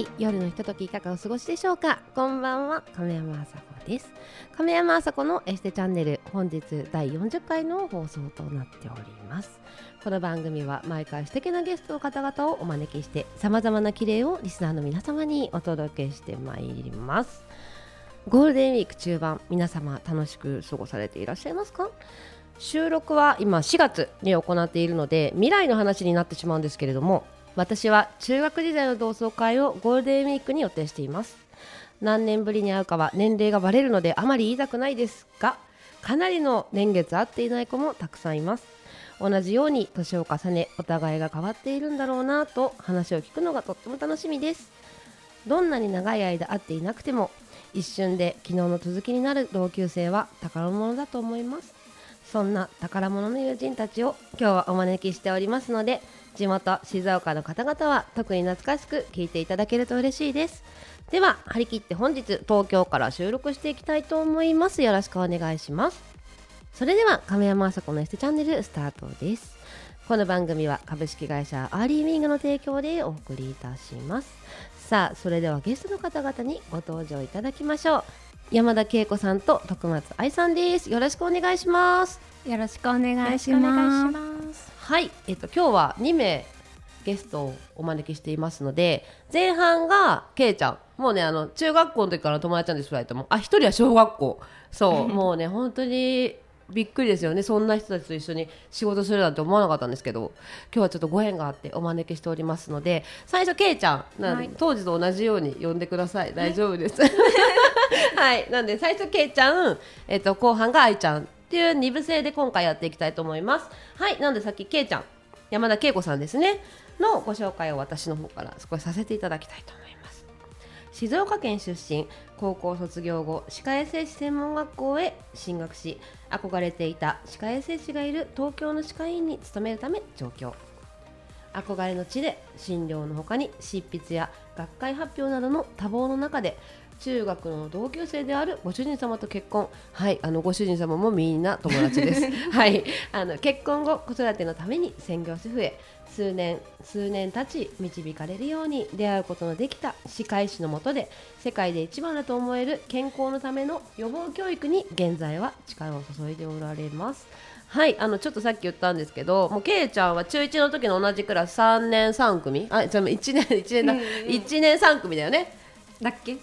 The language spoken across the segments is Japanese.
日夜のひとときいかがお過ごしでしょうか？こんばんは亀山麻子です。亀山麻子のエステチャンネル本日第40回の放送となっております。この番組は毎回素敵なゲストの方々をお招きして様々な綺麗をリスナーの皆様にお届けしてまいります。ゴールデンウィーク中盤皆様楽しく過ごされていらっしゃいますか？収録は今4月に行っているので未来の話になってしまうんですけれども私は中学時代の同窓会をゴールデンウィークに予定しています。何年ぶりに会うかは年齢がバレるのであまり言いたくないですがかなりの年月会っていない子もたくさんいます。同じように年を重ねお互いが変わっているんだろうなと話を聞くのがとっても楽しみです。どんなに長い間会っていなくても一瞬で昨日の続きになる同級生は宝物だと思います。そんな宝物の友人たちを今日はお招きしておりますので地元静岡の方々は特に懐かしく聞いていただけると嬉しいです。では張り切って本日東京から収録していきたいと思います。よろしくお願いします。それでは亀山あさこのエステチャンネルスタートです。この番組は株式会社アーリーウィングの提供でお送りいたします。さあそれではゲストの方々にご登場いただきましょう。山田桂子さんと徳松愛さんです。よろしくお願いします。よろしくお願いします。はい。えっと今日は2名ゲストをお招きしていますので前半がけいちゃん。もうねあの中学校の時からの友達なんです2人とも。あ一人は小学校。そう。もうね本当にびっくりですよね。そんな人たちと一緒に仕事するなんて思わなかったんですけど今日はちょっとご縁があってお招きしておりますので最初けいちゃんなんで、はい。当時と同じように呼んでください。大丈夫です。はい。なんで最初けいちゃん、えっと、後半が愛ちゃんっていう二部制で今回やっていきたいと思います。はい。なんでさっきけいちゃん山田恵子さんですねのご紹介を私の方から少しさせていただきたいと思います静岡県出身高校卒業後歯科衛生士専門学校へ進学し憧れていた歯科衛生士がいる東京の歯科医院に勤めるため上京。憧れの地で診療の他に執筆や学会発表などの多忙の中で中学の同級生であるご主人様と結婚。はいあのご主人様もみんな友達です。はいあの結婚後子育てのために専業主婦へ。数年数年経ち導かれるように出会うことのできた歯科医師のもとで世界で一番だと思える健康のための予防教育に現在は力を注いでおられます。はいあのちょっとさっき言ったんですけどもうけいちゃんは中1の時の同じクラス3年3組？あじゃあ1年 1年だ、1年3組だよね。だっけ？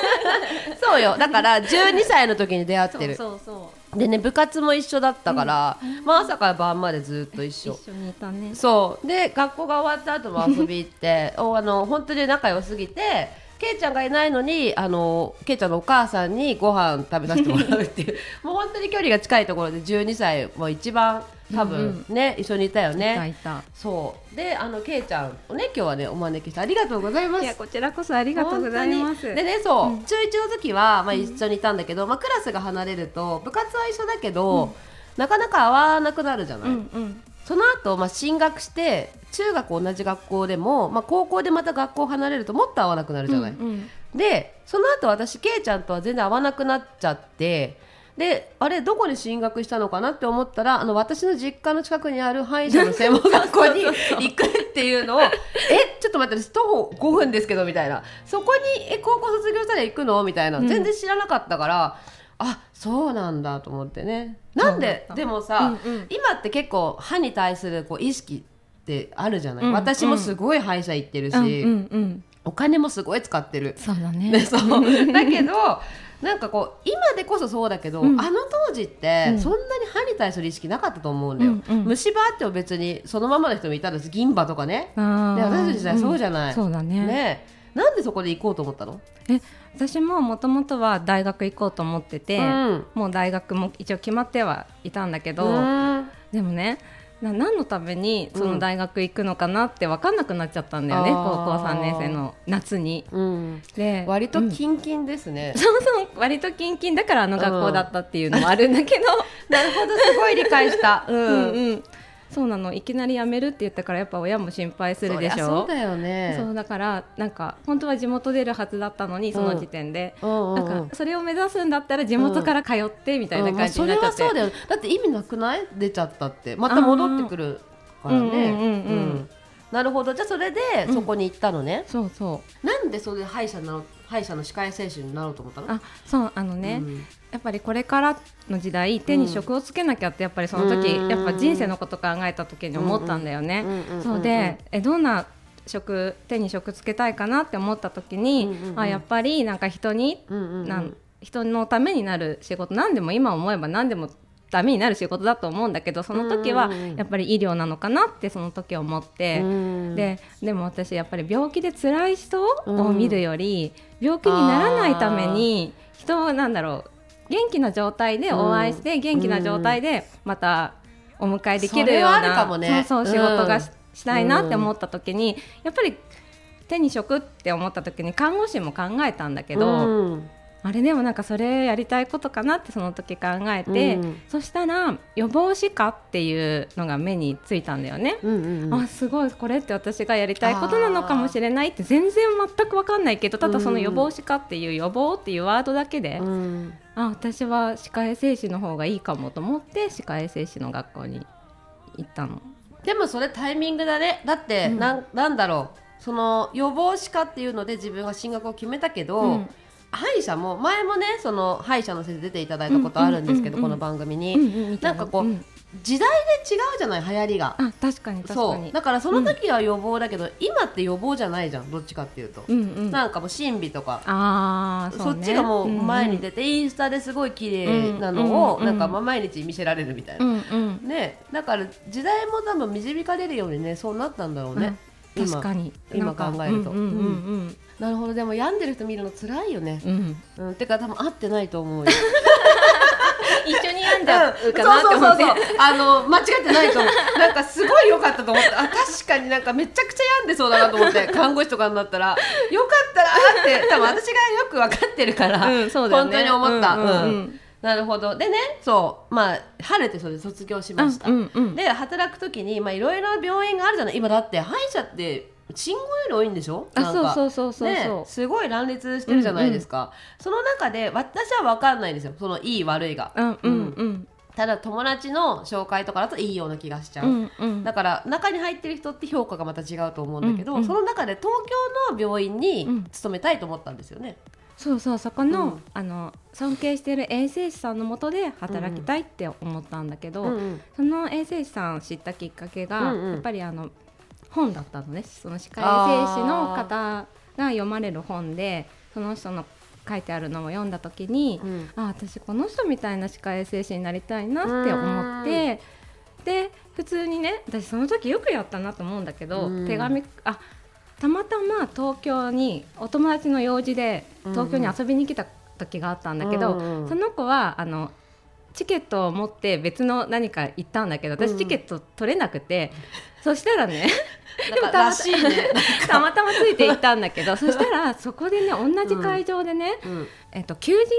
そうよ。だから12歳の時に出会ってる。そうそうでね部活も一緒だったから、まあ、朝から晩までずっと一緒。一緒にいたね。そう。で学校が終わった後も遊び行って おあの本当に仲良すぎてけいちゃんがいないのにあのけいちゃんのお母さんにご飯食べさせてもらうっていう。もう本当に距離が近いところで12歳も一番多分ね、一緒にいたよね。そう。であのけいちゃんをね今日はねお招きしてありがとうございます。いやこちらこそありがとうございます。でねそう、うん。中1の時は、まあ、一緒にいたんだけど、まあ、クラスが離れると部活は一緒だけど、なかなか会わなくなるじゃない、うんうん。その後、まあ進学して中学同じ学校でも、まあ、高校でまた学校離れるともっと会わなくなるじゃない、うんうん。でその後私けいちゃんとは全然会わなくなっちゃってであれどこに進学したのかなって思ったらあの私の実家の近くにある歯医者の専門学校に 行くっていうのをえちょっと待って私徒歩5分ですけどみたいな。そこにえ高校卒業したら行くの？みたいな。うん。全然知らなかったから、あそうなんだと思ってね。なんででもさ、うんうん。今って結構歯に対するこう意識ってあるじゃない、うん私もすごい歯医者行ってるし、うんうんうん。お金もすごい使ってる。そうだでねそう。だけどなんかこう今でこそそうだけど、うん。あの当時ってうん。そんなに歯に対する意識なかったと思うんだよ、うんうん。虫歯あっても別にそのままの人もいたんです銀歯とかね。で私たち時代そうじゃない、そうだね。ね。えなんでそこで行こうと思ったの、え私ももともとは大学行こうと思ってて、うん。もう大学も一応決まってはいたんだけど、うん。でもねな何のためにそうん。の大学行くのかなって分かんなくなっちゃったんだよね、あー。高校3年生の夏に。うん。で割とうんキンキンですね、そうそう。割とキンキン。だからあの学校だったっていうのもあるんだけど、なるほど。すごい理解した、うん。うんうんそうなの。いきなり辞めるって言ったからやっぱ親も心配するでしょ？そうだよね。そうだからなんか本当は地元出るはずだったのにその時点で、うんうんうん。なんかそれを目指すんだったら地元から通ってみたいな感じになっちゃって、うんまあそれはそうだよ。だって意味なくない？出ちゃったって。また戻ってくるからね。なるほど。じゃあそれでうんそこに行ったのね、そうそう。なんでそれで歯医者になろう歯医者の歯科衛生士になろうと思ったの？あそうあのね、うん。やっぱりこれからの時代手に職をつけなきゃってやっぱりその時、うん。やっぱ人生のこと考えた時に思ったんだよね。そうでえどんな職手に職つけたいかなって思った時に、うんうんうんあやっぱりなんか人に、うんうんうんなん人のためになる仕事何でも今思えば何でもためになる仕事だと思うんだけどその時はやっぱり医療なのかなってその時思って。うん。ででも私やっぱり病気で辛い人を見るより、病気にならないために人をなんだろう元気な状態でお会いして、元気な状態でまたお迎えできるような、そうそう仕うん事がし,、したいなって思った時にやっぱり手に職って思った時に看護師も考えたんだけど、うんあれでもなんかそれやりたいことかなってその時考えて、うん。そしたら予防歯科っていうのが目についたんだよね。うんうんうん。あすごいこれって私がやりたいことなのかもしれないって全然全く分かんないけどただその予防歯科っていう予防っていうワードだけで、うん。あ私は歯科衛生士の方がいいかもと思って歯科衛生士の学校に行ったの。でもそれタイミングだね。だって、うん。なんなんだろう。その予防歯科っていうので自分が進学を決めたけど、うん歯医者も前もねその歯医者の先生出ていただいたことあるんですけど、うんうんうんうん。この番組に、うんうんなんかこう、ん。時代で違うじゃない流行りが。あ確かに確かに。そう。だからその時は予防だけど、今って予防じゃないじゃんどっちかっていうと、うんうん。なんかもう審美とか。あーそうね。そっちがもう前に出て、インスタですごい綺麗なのを、うんうんなんかまあ毎日見せられるみたいな、うんうん。ね。だから時代も多分導かれるようにねそうなったんだろうね、今確かに。今。考えると。うん。うんなるほど。でも病んでる人見るの辛いよね、うん。うん。うん、てか多分合ってないと思うよ。一緒に病んじゃうかなって思って。そうそうそうそう。あの間違ってないと思う。なんかすごい良かったと思って。あ確かになんかめちゃくちゃ病んでそうだなと思って。看護師とかになったら。よかったらって多分私がよく分かってるから、うんそうだよね。本当に思った、うんうんうん。うん。なるほど。でねそう。まあ晴れてそれで卒業しました、うんうんで働く時にまあいろいろな病院があるじゃない。今だって歯医者って信号より多いんでしょ？あそうそうそうそうねすごい乱立してるじゃないですか、その中で私は分かんないんですよ。そのいい悪いが、うんうん。うん。ただ友達の紹介とかだといいような気がしちゃう、うんうん。だから中に入ってる人って評価がまた違うと思うんだけど、うん。うん。その中で東京の病院にうん。勤めたいと思ったんですよね、そうそうそこの,、うん。あの尊敬してる衛生士さんのもとで働きたいって思ったんだけど、うんうん。その衛生士さんを知ったきっかけが、うんうん。やっぱりあの本だったのね。その歯科衛生士の方が読まれる本でその人の書いてあるのを読んだ時に、うん。あ私この人みたいな歯科衛生士になりたいなって思ってで普通にね私その時よくやったなと思うんだけど、うん。手紙あたまたま東京にお友達の用事で東京に遊びに来た時があったんだけど、うんうん。その子はあのチケットを持って別の何か行ったんだけどうん。私チケット取れなくて、そしたらね なんからしいね、たまたまついて行ったんだけど そしたらそこでね同じ会場でね、うん。えっと、求人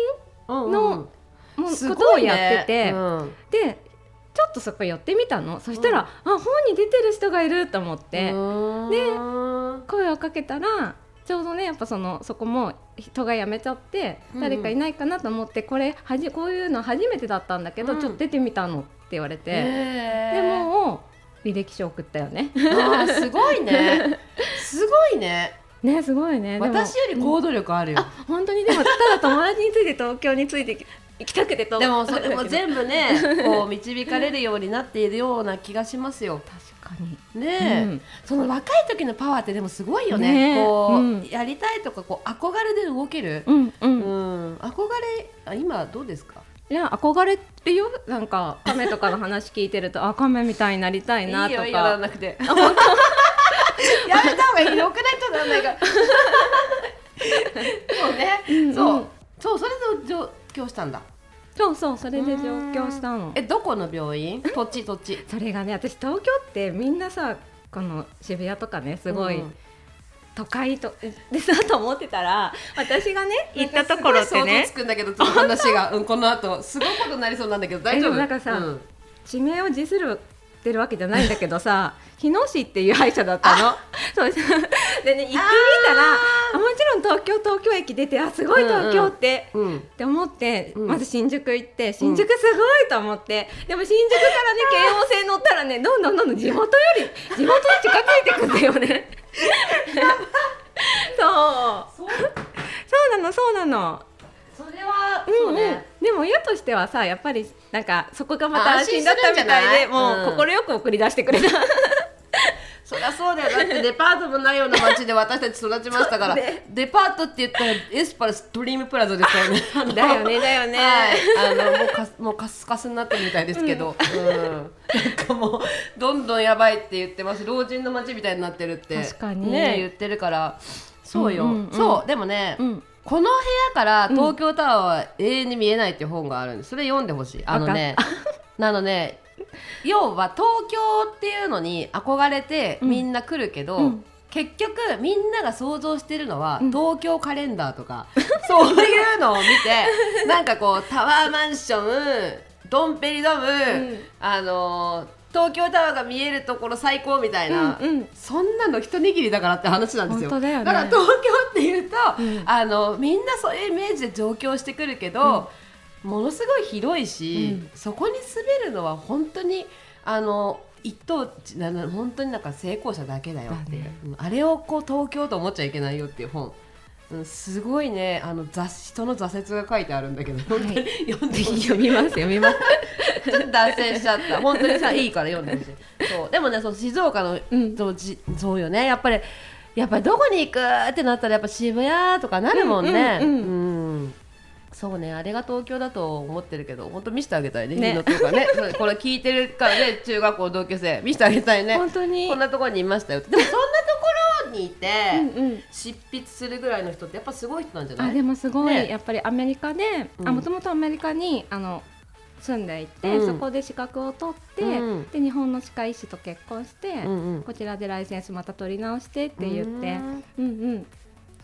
うんうん。のもうすことをやってて、うん。でちょっとそこ寄ってみたの。そしたら、あ本に出てる人がいると思って、うん。声をかけたらちょうどねやっぱそのそこも人が辞めちゃってうん誰かいないかなと思って、これはじこういうの初めてだったんだけど、うん。ちょっと出てみたのって言われて、でも履歴書送ったよね。あーすごい ね。すごいね。ねすごいね。私より行動力あるよ、あ本当に。でもただ友達について東京についてき行きたくて東でもそれも 全部ねこう導かれるようになっているような気がしますよ。確かに。ねえ、うん。その若い時のパワーってでもすごいよね。ねえ。こう、うん。やりたいとかこう憧れで動ける、うんう。うん。ん、憧れあ今どうですか？いや憧れるよ。なんか亀とかの話聞いてるとあ亀みたいになりたいないとか。いよやらなくて。やめた方がいいよくないとなんないから。そうね、うんそう、うん。そう。それで上京したんだそうそうそれで上京したの。えどこの病院？土地土地。それがね私東京ってみんなさこの渋谷とかねすごい、うん。都会とでさと思ってたら私がね 行ったところってなんかすごい想像ねつくんだけどその話が、うん、この後すごいことになりそうなんだけど大丈夫？なんかさうん。地名を辞するってるわけじゃないんだけどさ 日野市っていう歯医者だったの。そう でね行ってみたらあもちろん東京東京駅出てあすごい東京って。うんって思って、うん。まず新宿行って新宿すごいと思って、でも新宿からね京王線乗ったらねどんどんどんどん地元より 地元に近づいてくんだよね。そう。そうなのそうなの。それはうんうん。そうね、でも親としてはさやっぱりなんかそこがまたあ安心だったみたいでもう快く送り出してくれた、そりゃそうだよ。だってデパートもないような街で私たち育ちましたから、ね。デパートって言ったらエスパルスドリームプラザですからね。だよねだよね、はい、あのもうかすもうカスカスになってるみたいですけど、うん。なんかもうどんどんやばいって言ってます。老人の街みたいになってるって確かにね。言ってるから。そうよ、うんうんうん。そう。でもね、うんこの部屋から東京タワーは永遠に見えないっていう本があるんです。それ読んでほしい。あのねなのね要は東京っていうのに憧れてみんな来るけど、うん。結局みんなが想像してるのは、うん。東京カレンダーとか そういうのを見てなんかこうタワーマンションドンペリドム、ん。あのー東京タワーが見えるところ最高みたいな、うんうん。そんなの一握りだからって話なんですよ。だよね。から東京っていうと、うん。あのみんなそういうイメージで上京してくるけど、ものすごい広いし、うん。そこに住めるのは本当にあの一等本当になんか成功者だけだよっていう、だね。うん。あれをこう東京と思っちゃいけないよっていう本。うんすごいねあの雑人の挫折が書いてあるんだけど、本当に読んで読みます読みます。ちょっと脱線しちゃった。本当にさいいから読んでほしいそう。でもねその静岡の、うん。そうじそうよね。やっぱりやっぱりどこに行くってなったらやっぱ渋谷とかなるもんね。うんうんうん。そうねあれが東京だと思ってるけど本当見せてあげたいねね。とかね。これ聞いてるからね中学校同級生見せてあげたいね。本当に。こんなところにいましたよでもそんなところにいて、うんうん。執筆するぐらいの人ってやっぱすごい人なんじゃない？あでもすごい、ね。やっぱりアメリカでもともとアメリカにあの住んでいて、うん。そこで資格を取って、うん。で日本の歯科医師と結婚して、うんうん。こちらでライセンスまた取り直してって言って。うんうんうん。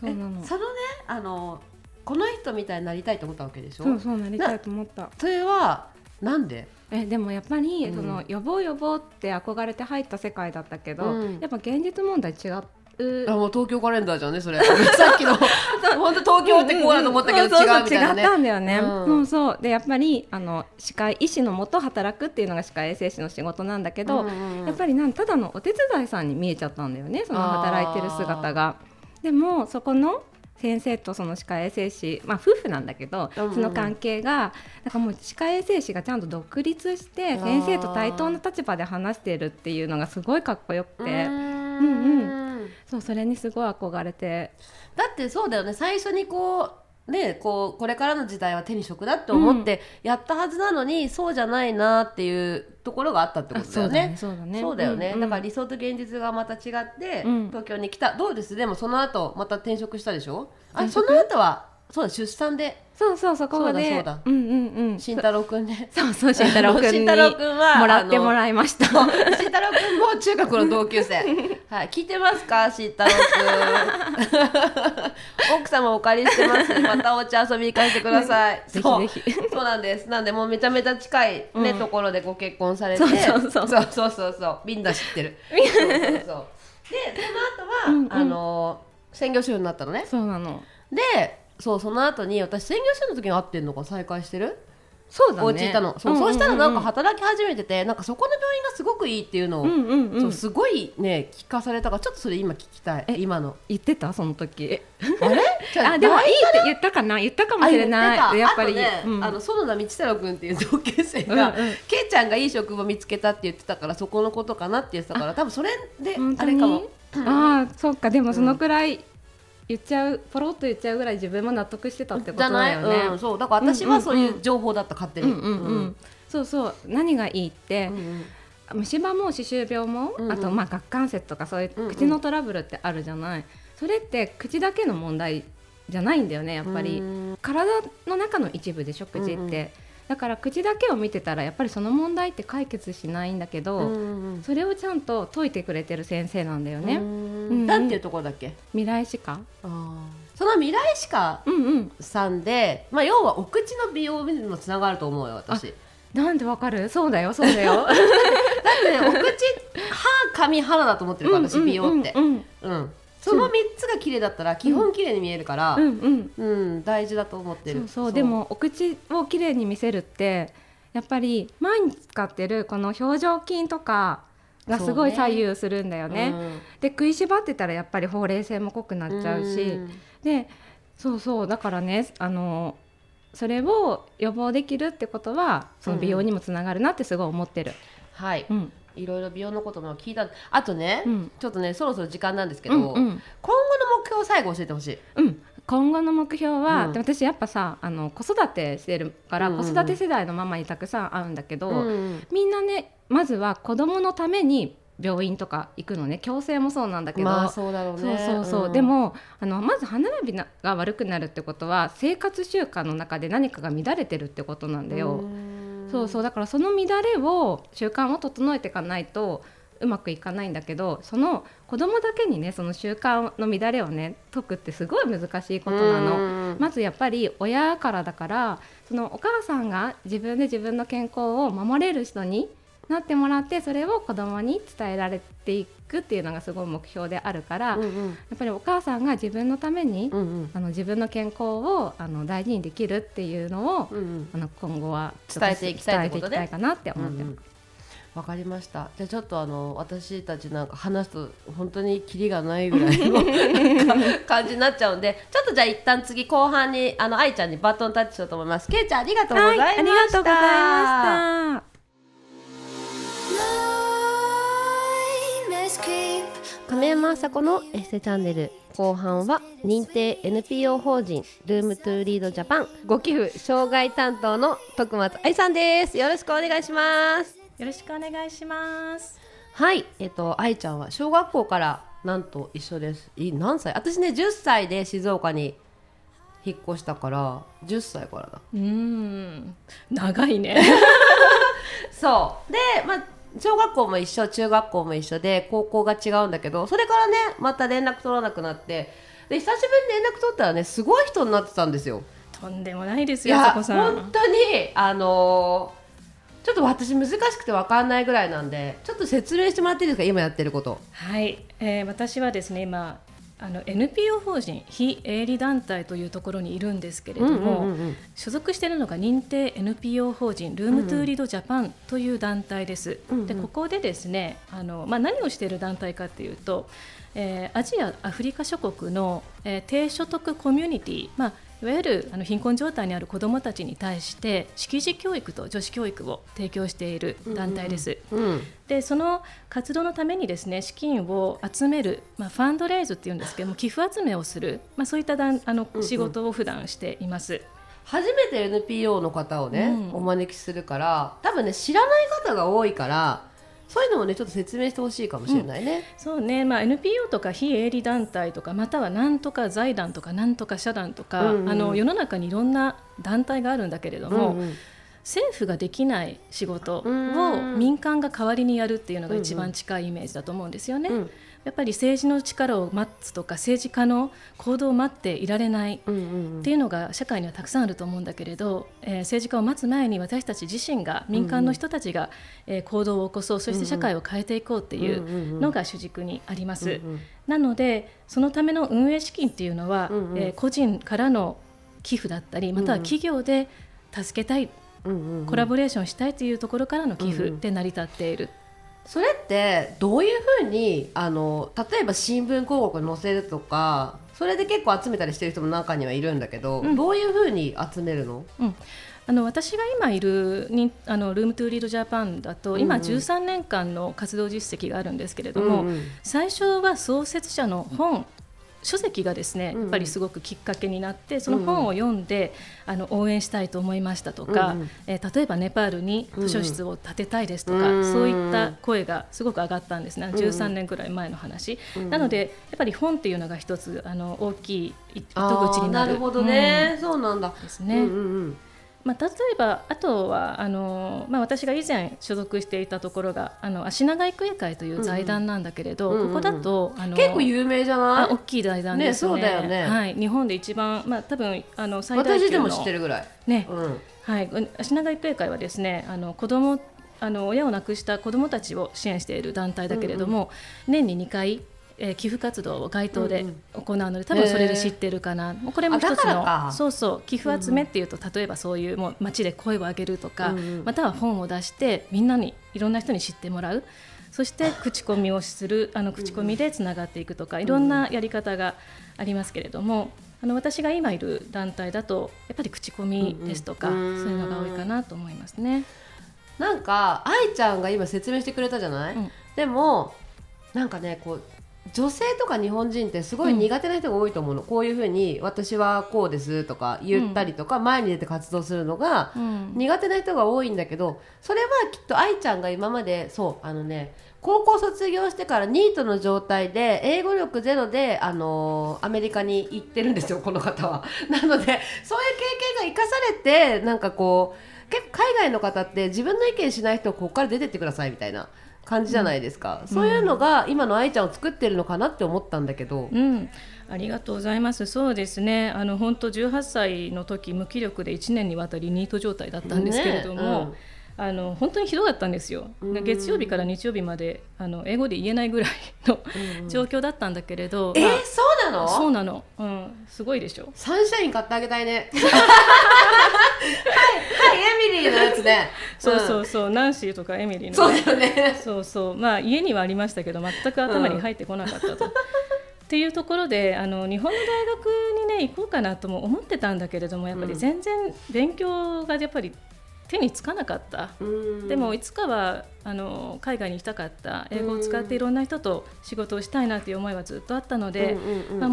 そうなの。えそのねあのこの人みたいになりたいと思ったわけでしょ？そうそうなりたいと思った。それはなんで？えでもやっぱり、うん。その予防予防って憧れて入った世界だったけど、うん。やっぱ現実問題違うあもう東京カレンダーじゃんねそれ。さっきの。本当東京ってこうだと思ったけど違うみたいなそうそうそう違ね。ったんだよね、うん。そうそう。でやっぱりあの歯科医師のもと働くっていうのが歯科衛生士の仕事なんだけど、うんうんうん。やっぱりなんただのお手伝いさんに見えちゃったんだよねその働いてる姿が。でもそこの先生とその歯科衛生士、まあ、夫婦なんだけど、うんうんその関係がなんかもう歯科衛生士がちゃんと独立してー。先生と対等な立場で話してるっていうのがすごいかっこよくて、うんそうそれにすごい憧れて。だってそうだよね。最初にこうねこうこれからの時代は手に職だって思ってやったはずなのに、そうじゃないなっていうところがあったってことだよね。そうだねそうだよね、うんうん。だから理想と現実がまた違って、うん。東京に来た。どうです？でもその後また転職したでしょ？あその後はそうだ出産で。そうそうそこで。そうだそうだ。うんうんうん。慎太郎くんね。そうそう慎太郎君に慎太郎君はもらってもらいました。慎太郎くんも中学の同級生。はい聞いてますか？慎太郎くん。奥様お借りしてます。またお家遊び行かせてください。ぜひそうぜひ。そう。なんです。なんでもうめちゃめちゃ近いね、うん。ところでご結婚されて。そうそうそう。そうそうそうそう。みんな知ってる。そうそうそう。でその後は、うんうん。あの専業主婦になったのね。そうなの。でそうその後に私専業主婦の時に会ってんのか再会してる？そうだね。お家いたの。そう,、したらなんか働き始めててなんかそこの病院がすごくいいっていうのを。そうすごいね聞かされたからちょっとそれ今聞きたい。え今の。言ってた？その時。あれ？あでもいいって言ったかな？言ったかもしれない。やっぱり。あの園田道太郎君っていう同級生が、けいちゃんがいい職場見つけたって言ってたからそこのことかなって言ってたから多分それであれかも。ああそっか。でもそのくらい言っちゃうポロッと言っちゃうぐらい自分も納得してたってことだよね。うん、そう。だから私はそういう情報だった勝手に、うん。うんうん。そうそう。何がいいってうんうん。虫歯も歯周病も、うんうん。あとまあ顎関節とかそういうんううん。口のトラブルってあるじゃない、それって口だけの問題じゃないんだよねやっぱり、うん。体の中の一部でしょ口って、うんうんだから口だけを見てたらやっぱりその問題って解決しないんだけど、うんうんそれをちゃんと解いてくれてる先生なんだよね、うん。うん。なんていうところだっけ？未来歯科？その未来歯科うんうん。さんで、まあ、要はお口の美容にもつながると思うよ私。だなんでわかる？そうだよそうだよ。っねお口歯髪肌だと思ってるから私美容って、うん。うんその3つが綺麗だったら基本綺麗に見えるから、うんうん。うん大事だと思ってる。そうそう。でもお口をきれいに見せるってやっぱり毎日使ってるこの表情筋とかがすごい左右するんだよね。で食いしばってたらやっぱりほうれい線も濃くなっちゃうし、ん。でそうそう。だからねあのそれを予防できるってことはその美容にもつながるなってすごい思ってる。はい、うんいろいろ美容のことも聞いた。あとね、うん。ちょっとねそろそろ時間なんですけど、うんうん。今後の目標を最後教えてほしい。うん、今後の目標は、うん。で私やっぱさあの子育てしてるから、うん。うんうん子育て世代のママにたくさん会うんだけど、うん。みんなねまずは子供のために病院とか行くのね。矯正もそうなんだけど、まあそうだろうそうねそうそう、ん。でもあのまず歯並びなが悪くなるってことは生活習慣の中で何かが乱れてるってことなんだよ。んそうそうだからその乱れを習慣を整えていかないとうまくいかないんだけどその子供だけにねその習慣の乱れをね解くってすごい難しいことなの。うんまずやっぱり親からだからそのお母さんが自分で自分の健康を守れる人になってもらってそれを子供に伝えられていくっていうのがすごい目標であるから、やうんうんっぱりお母さんが自分のために、うんうんあの自分の健康をあの大事にできるっていうのを、うんうんあの今後は伝えていきたい伝えていきたいかなって思ってます。うんわかりました。じゃあちょっとあの私たちなんか話すと本当にキリがないぐらいの 感じになっちゃうんで、ちょっとじゃあ一旦次後半にあの愛ちゃんにバトンタッチしようと思います。けいちゃんありがとうございました。はい、ありがとうございました。亀山麻子のエステチャンネル後半は認定 NPO 法人ルームトゥーリードジャパンご寄付障害担当の徳松愛さんです。よろしくお願いします。よろしくお願いします。はい、えっと愛ちゃんは小学校からなんと一緒です。い何歳？私ね10歳で静岡に引っ越したから10歳からだ。うーん、長いね。そうでまあ小学校も一緒中学校も一緒で高校が違うんだけどそれからねまた連絡取らなくなってで久しぶりに連絡取ったらねすごい人になってたんですよ。とんでもないですよ。本当にあのーちょっと私難しくて分かんないぐらいなんでちょっと説明してもらっていいですか今やってること。はい、えー私はですね、今。あの NPO 法人非営利団体というところにいるんですけれども、うんうんうんうん所属しているのが認定 NPO 法人ルームトゥーリードジャパンという団体です。うんうんでここでですねあの、まあ、何をしている団体かというと、えーアジア、アフリカ諸国の、えー低所得コミュニティ、まあ、いわゆるあの貧困状態にある子どもたちに対して識字教育と女子教育を提供している団体です。うんでその活動のためにですね資金を集める、まあ、ファンドレイズっていうんですけども寄付集めをする、まあ、そういっただんあのうん仕事を普段しています。初めて NPO の方をね、うんお招きするから多分ね知らない方が多いからそういうのもねちょっと説明してほしいかもしれないね。そうね、まあ、NPO とか非営利団体とかまたはなんとか財団とかなんとか社団とか、うんうんあの世の中にいろんな団体があるんだけれども、うんうん。政府ができない仕事をうん。民間が代わりにやるっていうのが一番近いイメージだと思うんですよね。うんやっぱり政治の力を待つとか政治家の行動を待っていられないっていうのが社会にはたくさんあると思うんだけれど、えー政治家を待つ前に私たち自身が民間の人たちが、えー行動を起こそうそして社会を変えていこうっていうのが主軸にあります。なのでそのための運営資金っていうのは、うんうん。えー個人からの寄付だったりまたは企業で助けたい、うんうんうん。コラボレーションしたいというところからの寄付で成り立っている。それってどういうふうにあの例えば新聞広告に載せるとかそれで結構集めたりしてる人も中にはいるんだけど、うん。どういうふうに集めるの、うん。あの私が今いるにあのルームトゥーリードジャパンだと今うんうん。13年間の活動実績があるんですけれども、最初は創設者の本書籍がですねやっぱりすごくきっかけになってその本を読んで、あの応援したいと思いましたとか、えー例えばネパールに図書室を建てたいですとか、そういった声がすごく上がったんですね、13年ぐらい前の話、なのでやっぱり本っていうのが一つあの大きい糸口になる。るほどね、そうなんだ。ですね。うんうんうんまあ、例えばあとはあの、まあ、私が以前所属していたところがあの足長育英会という財団なんだけれど、うんうんここだとあの結構有名じゃない？あ大きい財団ですね。ねそうだよね。はい、日本で一番、まあ、多分あの最大級の私でも知ってるぐらい、ね。うん。はい、足長育英会はですねあの子供あの親を亡くした子どもたちを支援している団体だけれども、年に2回えー寄付活動を街頭で行うので、多分それで知ってるかな、もうこれも一つのそうそう寄付集めっていうと、例えばそういうもう街で声を上げるとか、うんうん。または本を出してみんなにいろんな人に知ってもらう。そして 口コミをするあの口コミでつながっていくとかいろんなやり方がありますけれども。あの私が今いる団体だとやっぱり口コミですとか、うんうん。そういうのが多いかなと思いますね。なんか愛ちゃんが今説明してくれたじゃない、うん。でもなんかねこう女性とか日本人ってすごい苦手な人が多いと思うの、こういうふうに私はこうですとか言ったりとか、前に出て活動するのがうん。苦手な人が多いんだけどそれはきっと愛ちゃんが今までそうあのね高校卒業してからニートの状態で英語力ゼロで、あのーアメリカに行ってるんですよ この方は。なのでそういう経験が生かされてなんかこう結構海外の方って自分の意見しない人をここから出てってくださいみたいな感じじゃないですか、そういうのが今の愛ちゃんを作ってるのかなって思ったんだけど。うん、ありがとうございます。そうですね。あの本当18歳の時無気力で1年にわたりニート状態だったんですけれども、ねうんあの本当にひどかったんですよ。うん月曜日から日曜日まであの英語で言えないぐらいの状況だったんだけれど、えーまあそうなの？そうなの。うん、すごいでしょ。サンシャイン買ってあげたいね。はい、はい、エミリーのやつね。そうそううそう、ナンシーとかエミリーん。そうのね、だよね。そうそうまあ家にはありましたけど全く頭に入ってこなかったと。っていうところであの日本の大学にね行こうかなとも思ってたんだけれどもやっぱり全然勉強がやっぱり手につかなかった。うん。でもいつかはあの海外に行きたかった。英語を使っていろんな人と仕事をしたいなという思いはずっとあったので、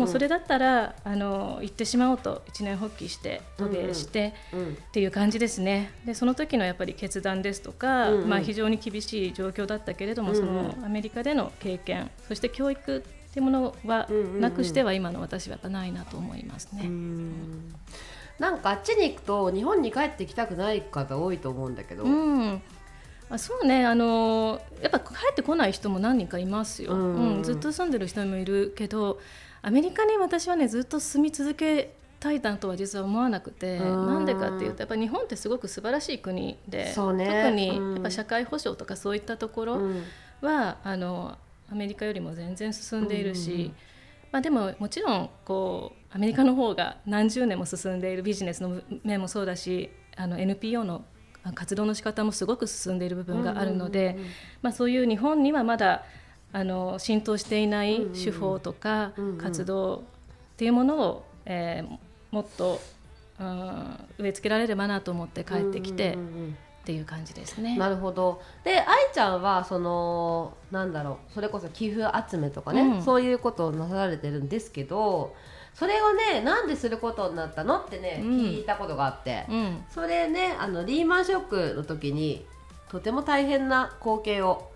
それだったらあの行ってしまおうと一年発起して渡米して、うんっていう感じですね。でその時のやっぱり決断ですとか、うんうん。まあ、非常に厳しい状況だったけれども、うんうん。そのアメリカでの経験そして教育っていうものはうんうんうん。なくしては今の私はやっぱないなと思いますね。うんなんかあっちに行くと日本に帰ってきたくない方多いと思うんだけど。うん。あそうね。あのやっぱ帰ってこない人も何人かいますよ、うん。うん。ずっと住んでる人もいるけどアメリカに私はねずっと住み続けたいなとは実は思わなくてうん。なんでかっていうとやっぱ日本ってすごく素晴らしい国。で、ね。特にうん。やっぱ社会保障とかそういったところうん。は、あのアメリカよりも全然進んでいるし、うまあ、でももちろんこうアメリカの方が何十年も進んでいるビジネスの面もそうだしあの NPO の活動の仕方もすごく進んでいる部分があるので、まあ、そういう日本にはまだあの浸透していない手法とか活動っていうものを、えーもっと、うん、植え付けられればなと思って帰ってきてっていう感じですね。なるほど。で愛ちゃんはそのなんだろうそれこそ寄付集めとかね、うん。そういうことをなされてるんですけどそれをねなんですることになったのってね、うん。聞いたことがあって、うん。それねあのリーマンショックの時にとても大変な光景を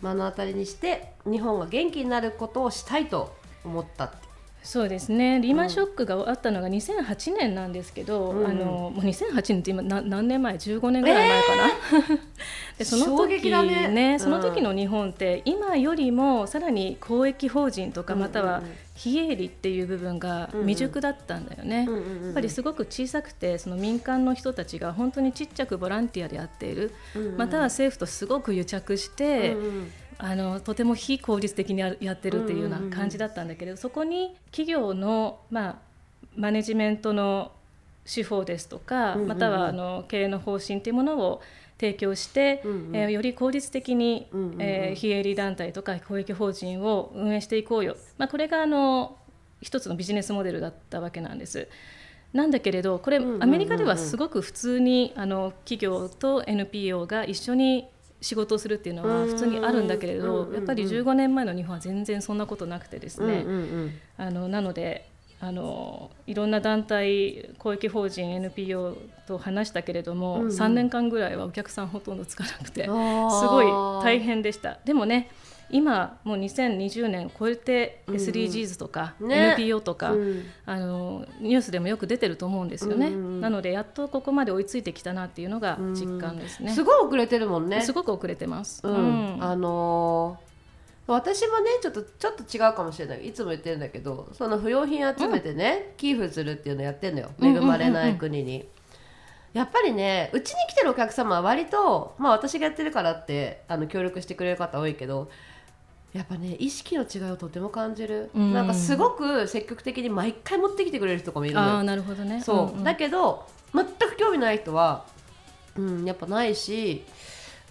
目の当たりにして日本が元気になることをしたいと思ったってそうですね。リーマンショックがあったのが2008年なんですけど、うん。あのもう2008年って今な何年前？15年ぐらい前かな、でその衝時ねうんその時の日本って今よりもさらに公益法人とかまたは非営利っていう部分が未熟だったんだよね。やっぱりすごく小さくてその民間の人たちが本当にちっちゃくボランティアでやっている、または政府とすごく癒着して、うんうんあのとても非効率的にややってるっていうような感じだったんだけれど、そこに企業の、まあ、マネジメントの手法ですとか、またはあの経営の方針というものを提供して、うんうん。えーより効率的に、えー非営利団体とか公益法人を運営していこうよ、まあ、これがあの一つのビジネスモデルだったわけなんです。なんだけれどこれアメリカではすごく普通にあの企業と NPO が一緒に仕事をするっていうのは普通にあるんだけれどやっぱり15年前の日本は全然そんなことなくてですね、あのなのであのいろんな団体公益法人 NPO と話したけれども、うんうん。3年間ぐらいはお客さんほとんどつかなくてすごい大変でした。でもね今もう2020年超えてうん。うん SDGs とか、ね。NPO とか、うん。あのニュースでもよく出てると思うんですよね、うんうんうん。なのでやっとここまで追いついてきたなっていうのが実感ですね、すごい遅れてるもんね。すごく遅れてます、うん。うん。あのー私もねちょっとちょっと違うかもしれない。いつも言ってるんだけどその不用品集めてね、寄付するっていうのやってんのよ。恵うんうんうんうん。まれない国に。やっぱりねうちに来てるお客様は割と、まあ、私がやってるからってあの協力してくれる方多いけどやっぱね意識の違いをとても感じる、うん。なんかすごく積極的に毎回持ってきてくれる人とかもいるのよ。ああなるほどね。そう、んん。だけど全く興味ない人は、うん、やっぱないし、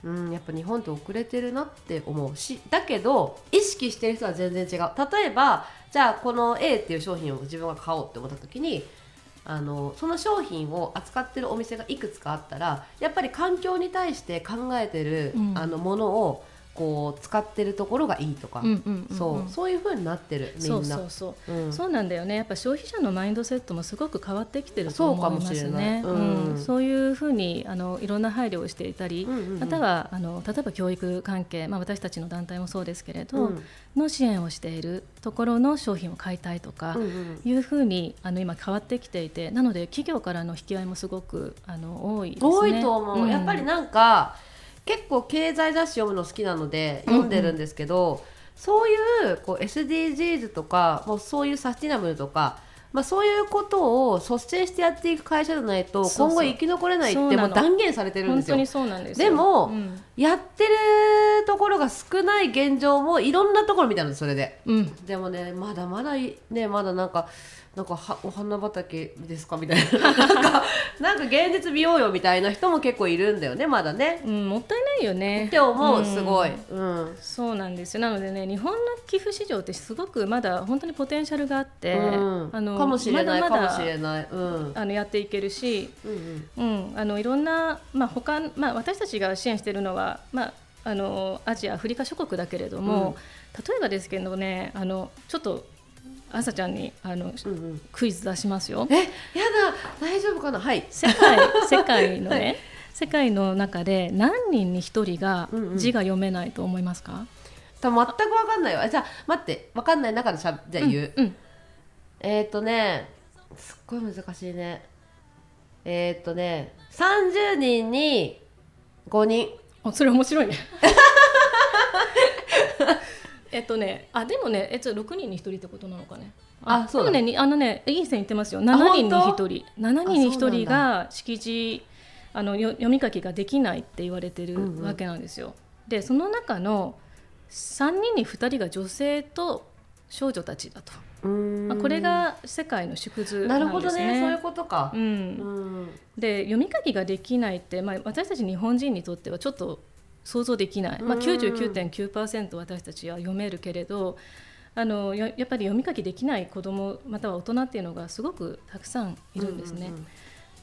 うん、やっぱ日本って遅れてるなって思うしだけど意識してる人は全然違う。例えばじゃあこの A っていう商品を自分が買おうって思った時にあのその商品を扱ってるお店がいくつかあったらやっぱり環境に対して考えてる、うん。あのものをこう使ってるところがいいとか、そう。そういう風になってるみんな。そうそう。そう。うん。そうなんだよね。やっぱ消費者のマインドセットもすごく変わってきてると思いますそうい。ね。うん。うん。そういうふうにあのいろんな配慮をしていたり、またはあの例えば教育関係、まあ、私たちの団体もそうですけれど、うん。の支援をしているところの商品を買いたいとか。いうふうにあの今変わってきていてなので企業からの引き合いもすごくあの多いですね。多いと思う、ん。やっぱりなんか結構経済雑誌読むの好きなので読んでるんですけど、そういうこう SDGs とかもうそういうサスティナブルとか、まあ、そういうことを率先してやっていく会社じゃないと今後生き残れないってもう断言されてるんですよ。本当に。そうなんですよ。でもうん。やってるところが少ない現状もいろんなところ見たんですそれで。うん。でもねまだまだいねまだなんかなんかはお花畑ですかみたいな。なんかなんか現実見ようよみたいな人も結構いるんだよねまだね。うん、もったいないよね。って思ううんすごい。うん。そうなんですよ。なのでね日本の寄付市場ってすごくまだ本当にポテンシャルがあって、うん。あのかもしれないまだまだかもしれない。うん。あのやっていけるし、うんあのいろんな、まあ他まあ、私たちが支援しているのは、まあ、あのアジアアフリカ諸国だけれども、例えばですけどねあのちょっとあさちゃんにあの、うんうんクイズ出しますよ。えやだ大丈夫かな？はい。世界 世界のね、はい世界の中で何人に1人がうんうん字が読めないと思いますか、多分全くわかんないわ。じゃあ待ってわかんない中でしゃじゃあ言う。うんえっ、ー、とねすっごい難しいね。えっ、ー、とね30人に5人。あそれ面白いね えっとねあでもねえっと6人に1人ってことなのかね。あそうだでもねにあのねいい線いってますよ。7人に1人。7人に1そうなんだ。人が識字あのよ読み書きができないって言われてるうんうん。わけなんですよ、でその中の3人に2人が女性と少女たちだと、まあ、これが世界の縮図なるほどなんですね。ねそういうことか。う。、うんん。で読み書きができないって、まあ、私たち日本人にとってはちょっと想像できない、まあ、うん99.9%私たちは読めるけれどあのややっぱり読み書きできない子どもまたは大人っていうのがすごくたくさんいるんですね、うんうん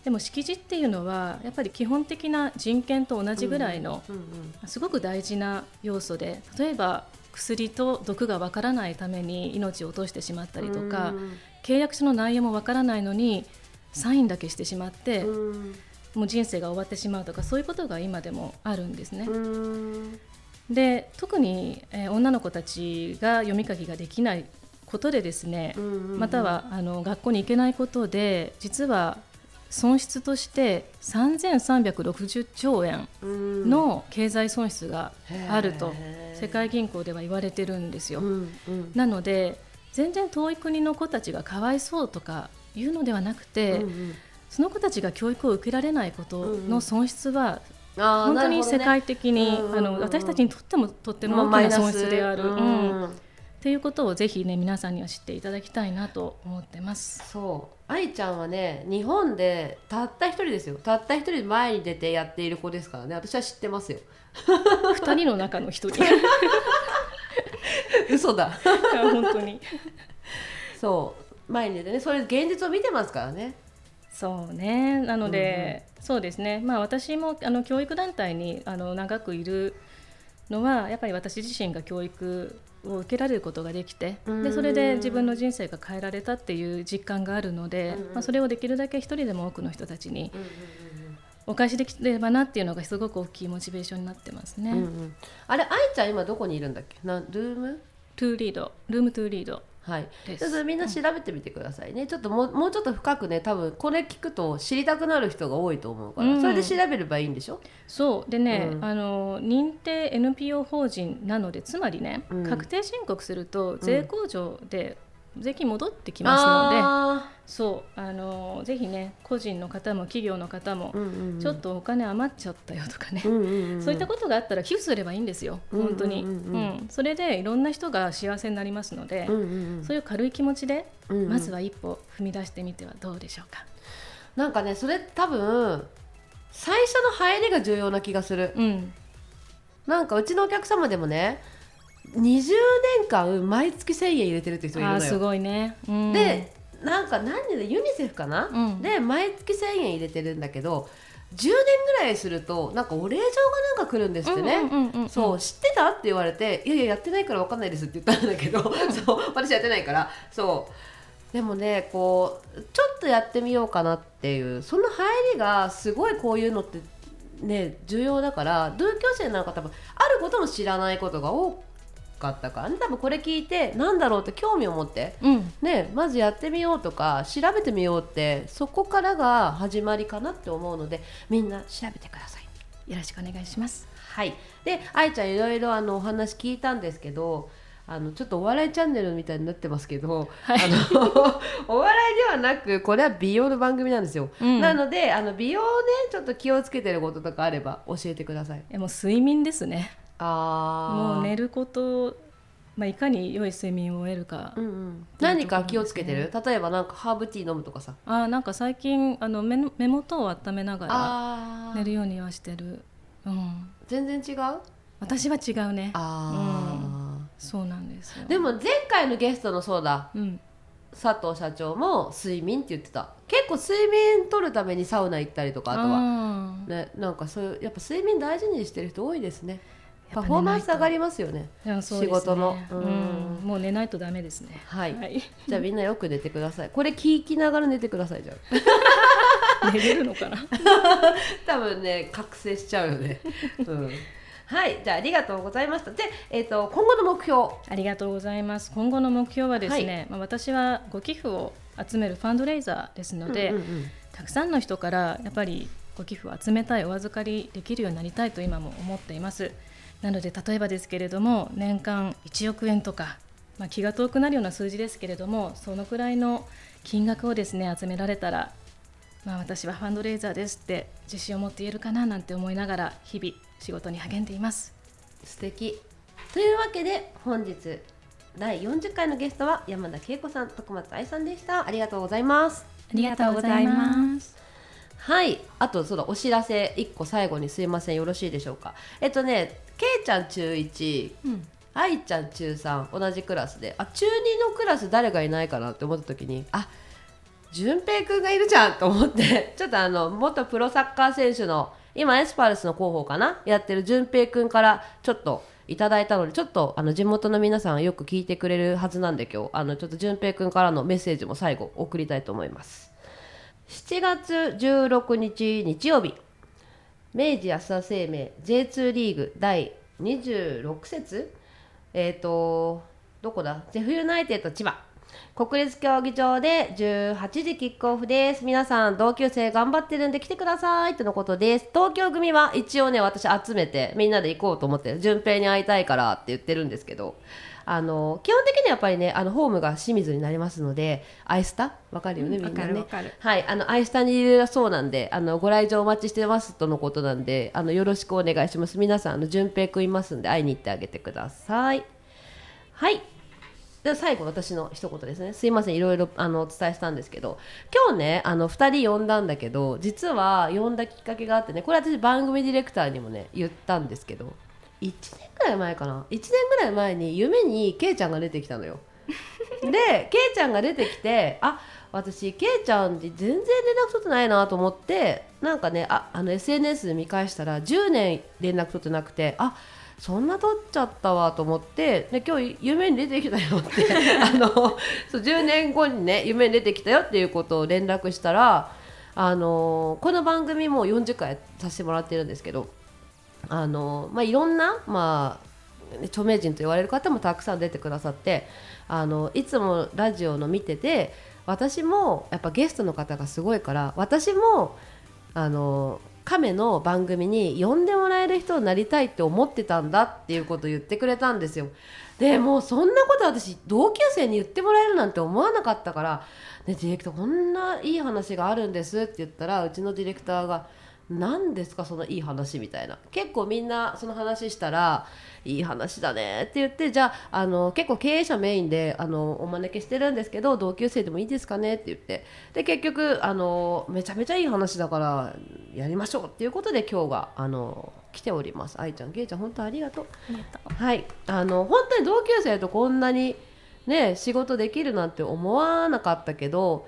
でも識字っていうのはやっぱり基本的な人権と同じぐらいの、うんうんすごく大事な要素で例えば薬と毒がわからないために命を落としてしまったりとか、うん。契約書の内容もわからないのにサインだけしてしまって、うんもう人生が終わってしまうとかそういうことが今でもあるんですね。うん。で特に、えー女の子たちが読み書きができないことでですね、うんうんまたはあの学校に行けないことで実は損失として3360兆円うんの経済損失があると世界銀行では言われてるんですよ。うんうん。なので全然遠い国の子たちがかわいそうとかいうのではなくて、うんうんその子たちが教育を受けられないことの損失はあー本当に世界的に、うんうんうん。あの私たちにとってもとってもまあ大きな損失である、うん。うん。っていうことをぜひね皆さんには知っていただきたいなと思ってます。そう。愛ちゃんはね日本でたった一人ですよ。たった一人前に出てやっている子ですからね。私は知ってますよ。二人の中の一人。嘘だ。本当に。そう。前に出てね。そういう現実を見てますからねそうね。なので、そうですね。まあ私もあの教育団体にあの長くいるのはやっぱり私自身が教育を受けられることができてうん。でそれで自分の人生が変えられたっていう実感があるので、うんまあ、それをできるだけ一人でも多くの人たちにお返しできればなっていうのがすごく大きいモチベーションになってますね。うんうん。あれ愛ちゃん今どこにいるんだっけ？な Room？to Read。Room to Read はい。ちょっとみんな調べてみてくださいね、ちょっともうもうちょっと深くね多分これ聞くと知りたくなる人が多いと思うから、うん。それで調べればいいんでしょ？そう。でね、うん。あの認定 NPO 法人なのでつまりね、うん。確定申告すると税控除で税金戻ってきますのであそうあのぜひね個人の方も企業の方もーうんうんうん。ちょっとお金余っちゃったよとかね、うんうんうんそういったことがあったら寄付すればいいんですよ、本当に、うんうん。うん。それでいろんな人が幸せになりますので、うんうんうん。そういう軽い気持ちで、うんうん。まずは一歩踏み出してみてはどうでしょうか。なんかねそれ多分最初の入りが重要な気がする。うん、なんかうちのお客様でもね20年間毎月1000円入れてるって人いるあーすのよごいね。うん、でなんか何でユニセフかな、うん。で毎月1000円入れてるんだけど10年ぐらいするとなんかお礼状がなんか来るんですってね、そう知ってた？って言われていやいややってないから分かんないですって言ったんだけど そう私やってないから。そう。でもねこうちょっとやってみようかなっていう。その入りがすごいこういうのってね重要だから同級生なんか多分あることも知らないことが多かったからね多分これ聞いてなんだろうって興味を持ってうんね、まずやってみようとか調べてみようってそこからが始まりかなって思うのでみんな調べてください。よろしくお願いします。はい、で愛ちゃんいろいろあのお話聞いたんですけどあのちょっとお笑いチャンネルみたいになってますけど、はいあの お笑いではなくこれは美容の番組なんですよ、うんなのであの美容ねちょっと気をつけてることとかあれば教えてください。えもう睡眠ですね。あー。もう寝ること、まあいかに良い睡眠を得るか。うんうん、何か気をつけてる？例えばなんかハーブティー飲むとかさ。あーなんか最近あの目の目元を温めながら寝るようにはしてる。うん。全然違う？私は違うね。あー、そうなんですよ。でも前回のゲストのそうだ。うん。佐藤社長も睡眠って言ってた。結構睡眠取るためにサウナ行ったりとかあとは。ねなんかそういうやっぱ睡眠大事にしてる人多いですねパフォーマンス上がりますよね。ね。仕事の。ううん。ん、もう寝ないとダメですね。はい、はい、じゃあみんなよく寝てください。これ聞きながら寝てくださいじゃあ。寝れるのかな？多分ね覚醒しちゃうよね。うん。はい。じゃあありがとうございました。で、えー、と今後の目標。ありがとうございます。今後の目標はですね、まあ私はご寄付を集めるファンドレイザーですので、うんうんうん。たくさんの人からやっぱりご寄付を集めたい、お預かりできるようになりたいと今も思っています。なので例えばですけれども年間1億円とか、まあ、気が遠くなるような数字ですけれどもそのくらいの金額をですね集められたら、まあ、私はファンドレイザーですって自信を持って言えるかななんて思いながら日々仕事に励んでいます。素敵というわけで本日第40回のゲストは山田恵子さん徳松愛さんでしたありがとうございますありがとうございます。はい。あとそうだお知らせ1個最後にすいません。よろしいでしょうか。えっとねけいちゃん中1うん。愛ちゃん中3同じクラスで。あ中2のクラス誰がいないかなって思った時にあ淳平くんがいるじゃんと思って。ちょっとあの元プロサッカー選手の今エスパルスの広報かな？やってる淳平くんからちょっといただいたのでちょっとあの地元の皆さんよく聞いてくれるはずなんで今日。あのちょっと淳平くんからのメッセージも最後送りたいと思います7月16日日曜日。明治安田生命 J2 リーグ第26節。えっ、とどこだ？ジェフユナイテッド千葉。国立競技場で18時キックオフです。皆さん同級生頑張ってるんで来てくださいとのことです。東京組は一応ね私集めてみんなで行こうと思って順平に会いたいからって言ってるんですけど。あの基本的にはやっぱりねあのホームが清水になりますのでアイスタ？わかるよね、うんみんなねはい、あの、アイスタにいるそうなんで、あの、ご来場お待ちしてますとのことなんで、あの、よろしくお願いします。皆さん、あの、順平くんいますんで、会いに行ってあげてください。はい。で、最後、私の一言ですね。すいません、いろいろ、あの、お伝えしたんですけど、今日ね、あの、二人呼んだんだけど、実は呼んだきっかけがあってね、これ私番組ディレクターにもね、言ったんですけど、1年ぐらい前かな。1年ぐらい前に、夢にケイちゃんが出てきたのよ。でケイちゃんが出てきてあ私ケイちゃんって全然連絡取ってないなと思ってなんかねああの SNS で見返したら10年連絡取ってなくてあそんな取っちゃったわと思ってで今日夢に出てきたよって あのそう10年後にね夢に出てきたよっていうことを連絡したらあのこの番組も40回させてもらってるんですけどあの、まあ、いろんな、まあ、著名人と言われる方もたくさん出てくださってあのいつもラジオの見てて私もやっぱゲストの方がすごいから私もあの亀の番組に呼んでもらえる人になりたいって思ってたんだっていうことを言ってくれたんですよ。でもうそんなこと私同級生に言ってもらえるなんて思わなかったからでディレクターこんないい話があるんですって言ったらうちのディレクターが何ですかそのいい話みたいな。結構みんなその話したらいい話だねって言ってじゃああの結構経営者メインであのお招きしてるんですけど同級生でもいいですかねって言って。で結局あのめちゃめちゃいい話だからやりましょうっていうことで今日があの来ております。愛ちゃんけいちゃん本当ありがとう。はい。あの本当に同級生とこんなにね仕事できるなんて思わなかったけど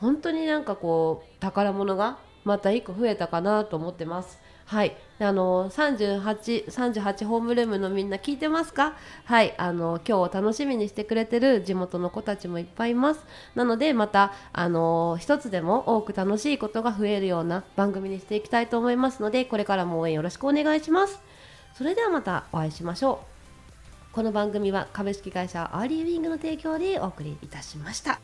本当になんかこう宝物がまた1個増えたかなと思ってます。はい、であの38、38ホームルームのみんな聞いてますか？はい、あの今日を楽しみにしてくれてる地元の子たちもいっぱいいます。なのでまたあの一つでも多く楽しいことが増えるような番組にしていきたいと思いますので、これからも応援よろしくお願いします。それではまたお会いしましょう。この番組は株式会社アーリーウィングの提供でお送りいたしました。